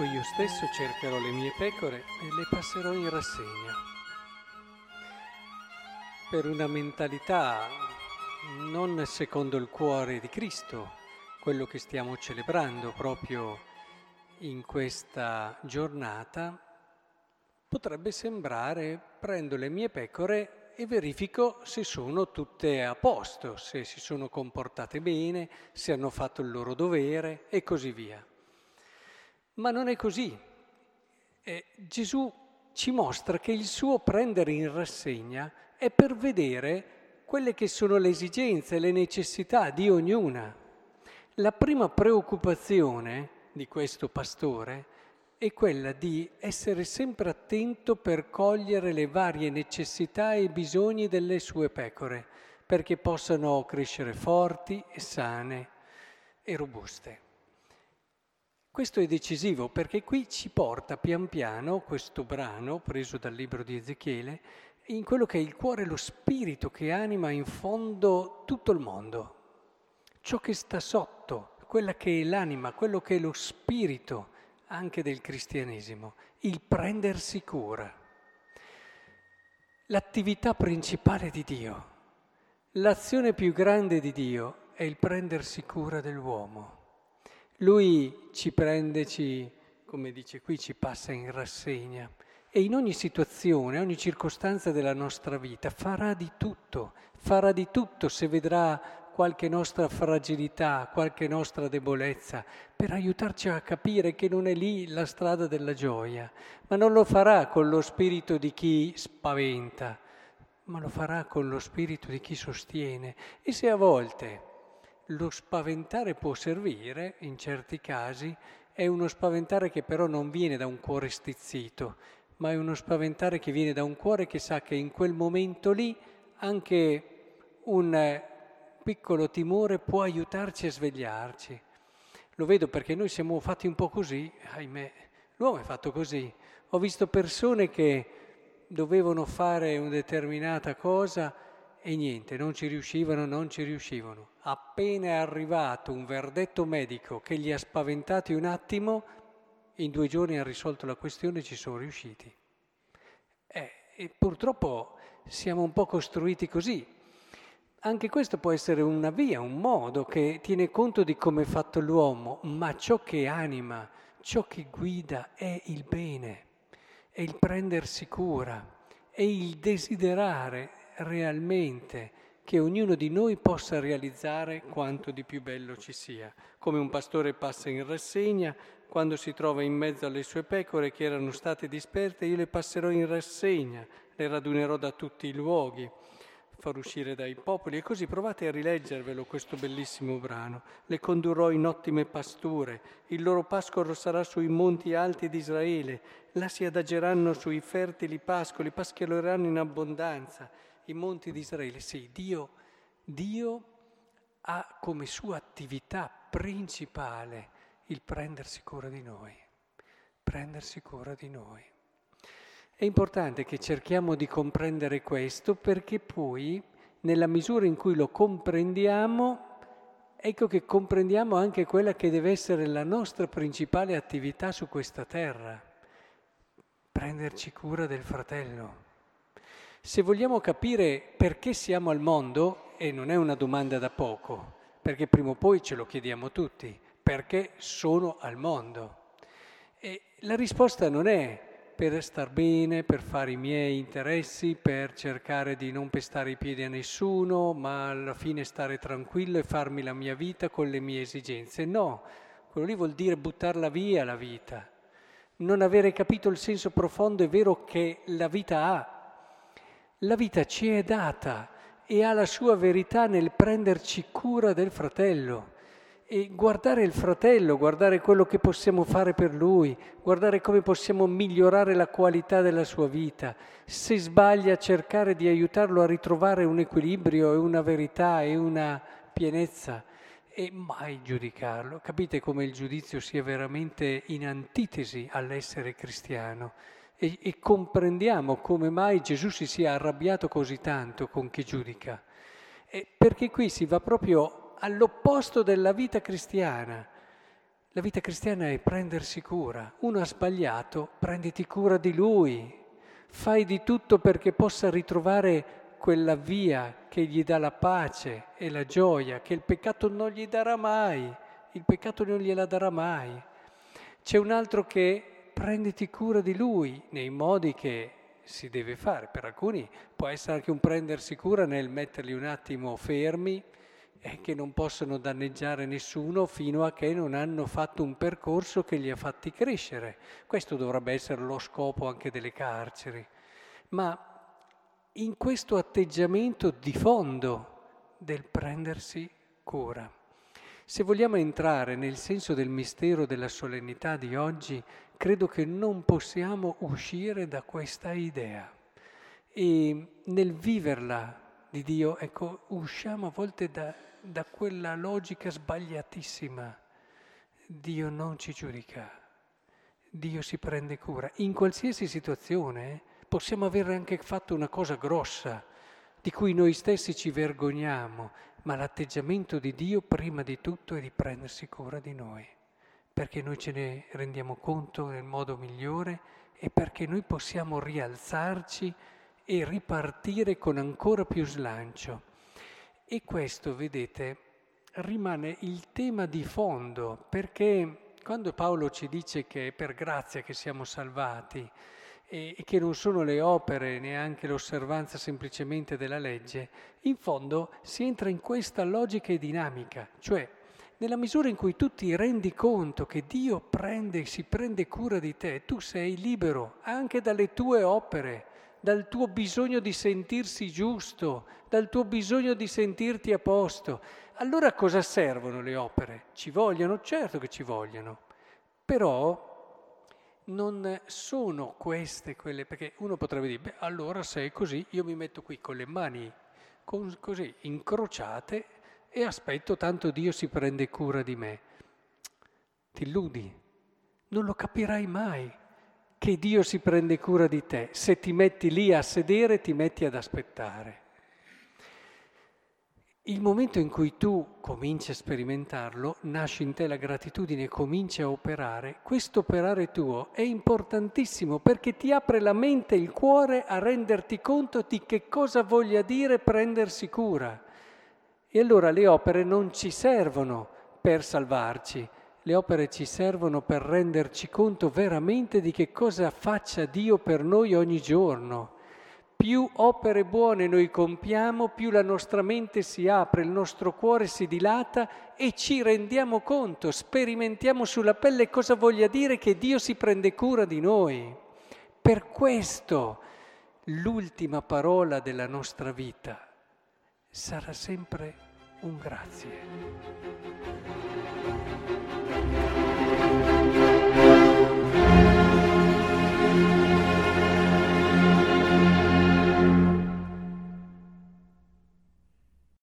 Ecco, io stesso cercherò le mie pecore e le passerò in rassegna. Per una mentalità non secondo il cuore di Cristo, quello che stiamo celebrando proprio in questa giornata, potrebbe sembrare prendo le mie pecore e verifico se sono tutte a posto, se si sono comportate bene, se hanno fatto il loro dovere e così via. Ma non è così. Eh, Gesù ci mostra che il suo prendere in rassegna è per vedere quelle che sono le esigenze, le necessità di ognuna. La prima preoccupazione di questo pastore è quella di essere sempre attento per cogliere le varie necessità e bisogni delle sue pecore, perché possano crescere forti e sane e robuste. Questo è decisivo perché qui ci porta pian piano questo brano preso dal libro di Ezechiele in quello che è il cuore, lo spirito che anima in fondo tutto il mondo. Ciò che sta sotto, quella che è l'anima, quello che è lo spirito anche del cristianesimo, il prendersi cura. L'attività principale di Dio, l'azione più grande di Dio è il prendersi cura dell'uomo. Lui ci prende, ci, come dice qui, ci passa in rassegna e in ogni situazione, ogni circostanza della nostra vita farà di tutto, farà di tutto se vedrà qualche nostra fragilità, qualche nostra debolezza, per aiutarci a capire che non è lì la strada della gioia, ma non lo farà con lo spirito di chi spaventa, ma lo farà con lo spirito di chi sostiene. E se a volte lo spaventare può servire, in certi casi, è uno spaventare che però non viene da un cuore stizzito, ma è uno spaventare che viene da un cuore che sa che in quel momento lì anche un piccolo timore può aiutarci a svegliarci. Lo vedo perché noi siamo fatti un po' così, ahimè, l'uomo è fatto così. Ho visto persone che dovevano fare una determinata cosa e niente, non ci riuscivano, non ci riuscivano. Appena è arrivato un verdetto medico che li ha spaventati un attimo, in due giorni ha risolto la questione e ci sono riusciti. Eh, e purtroppo siamo un po' costruiti così. Anche questo può essere una via, un modo che tiene conto di come è fatto l'uomo, ma ciò che anima, ciò che guida è il bene, è il prendersi cura, è il desiderare realmente che ognuno di noi possa realizzare quanto di più bello ci sia. Come un pastore passa in rassegna, quando si trova in mezzo alle sue pecore che erano state disperte, io le passerò in rassegna, le radunerò da tutti i luoghi, far uscire dai popoli e così provate a rileggervelo questo bellissimo brano. Le condurrò in ottime pasture, il loro pascolo sarà sui monti alti di Israele, là si adageranno sui fertili pascoli, paschereranno in abbondanza i monti di Israele. Sì, Dio, Dio ha come sua attività principale il prendersi cura di noi, prendersi cura di noi. È importante che cerchiamo di comprendere questo perché poi, nella misura in cui lo comprendiamo, ecco che comprendiamo anche quella che deve essere la nostra principale attività su questa terra, prenderci cura del fratello. Se vogliamo capire perché siamo al mondo, e non è una domanda da poco, perché prima o poi ce lo chiediamo tutti, perché sono al mondo? E la risposta non è per star bene, per fare i miei interessi, per cercare di non pestare i piedi a nessuno, ma alla fine stare tranquillo e farmi la mia vita con le mie esigenze. No, quello lì vuol dire buttarla via la vita, non avere capito il senso profondo e vero che la vita ha la vita ci è data e ha la sua verità nel prenderci cura del fratello e guardare il fratello, guardare quello che possiamo fare per lui, guardare come possiamo migliorare la qualità della sua vita. Se sbaglia cercare di aiutarlo a ritrovare un equilibrio e una verità e una pienezza e mai giudicarlo. Capite come il giudizio sia veramente in antitesi all'essere cristiano e, e comprendiamo come mai Gesù si sia arrabbiato così tanto con chi giudica. E perché qui si va proprio all'opposto della vita cristiana. La vita cristiana è prendersi cura. Uno ha sbagliato, prenditi cura di lui. Fai di tutto perché possa ritrovare quella via che gli dà la pace e la gioia che il peccato non gli darà mai. Il peccato non gliela darà mai. C'è un altro che prenditi cura di lui nei modi che si deve fare. Per alcuni può essere anche un prendersi cura nel metterli un attimo fermi e che non possono danneggiare nessuno fino a che non hanno fatto un percorso che li ha fatti crescere. Questo dovrebbe essere lo scopo anche delle carceri. Ma in questo atteggiamento di fondo del prendersi cura. Se vogliamo entrare nel senso del mistero della solennità di oggi, credo che non possiamo uscire da questa idea. E nel viverla di Dio, ecco, usciamo a volte da, da quella logica sbagliatissima. Dio non ci giudica, Dio si prende cura. In qualsiasi situazione possiamo aver anche fatto una cosa grossa, di cui noi stessi ci vergogniamo, ma l'atteggiamento di Dio prima di tutto è di prendersi cura di noi, perché noi ce ne rendiamo conto nel modo migliore e perché noi possiamo rialzarci e ripartire con ancora più slancio. E questo, vedete, rimane il tema di fondo, perché quando Paolo ci dice che è per grazia che siamo salvati e, che non sono le opere, neanche l'osservanza semplicemente della legge, in fondo si entra in questa logica e dinamica, cioè nella misura in cui tu ti rendi conto che Dio prende, si prende cura di te, tu sei libero anche dalle tue opere, dal tuo bisogno di sentirsi giusto, dal tuo bisogno di sentirti a posto. Allora cosa servono le opere? Ci vogliono? Certo che ci vogliono, però non sono queste quelle, perché uno potrebbe dire, beh allora se è così io mi metto qui con le mani così incrociate e aspetto tanto Dio si prende cura di me. Ti illudi, non lo capirai mai che Dio si prende cura di te. Se ti metti lì a sedere, ti metti ad aspettare. Il momento in cui tu cominci a sperimentarlo, nasce in te la gratitudine, cominci a operare, questo operare tuo è importantissimo perché ti apre la mente e il cuore a renderti conto di che cosa voglia dire prendersi cura. E allora le opere non ci servono per salvarci, le opere ci servono per renderci conto veramente di che cosa faccia Dio per noi ogni giorno. Più opere buone noi compiamo, più la nostra mente si apre, il nostro cuore si dilata e ci rendiamo conto, sperimentiamo sulla pelle cosa voglia dire che Dio si prende cura di noi. Per questo l'ultima parola della nostra vita sarà sempre un grazie.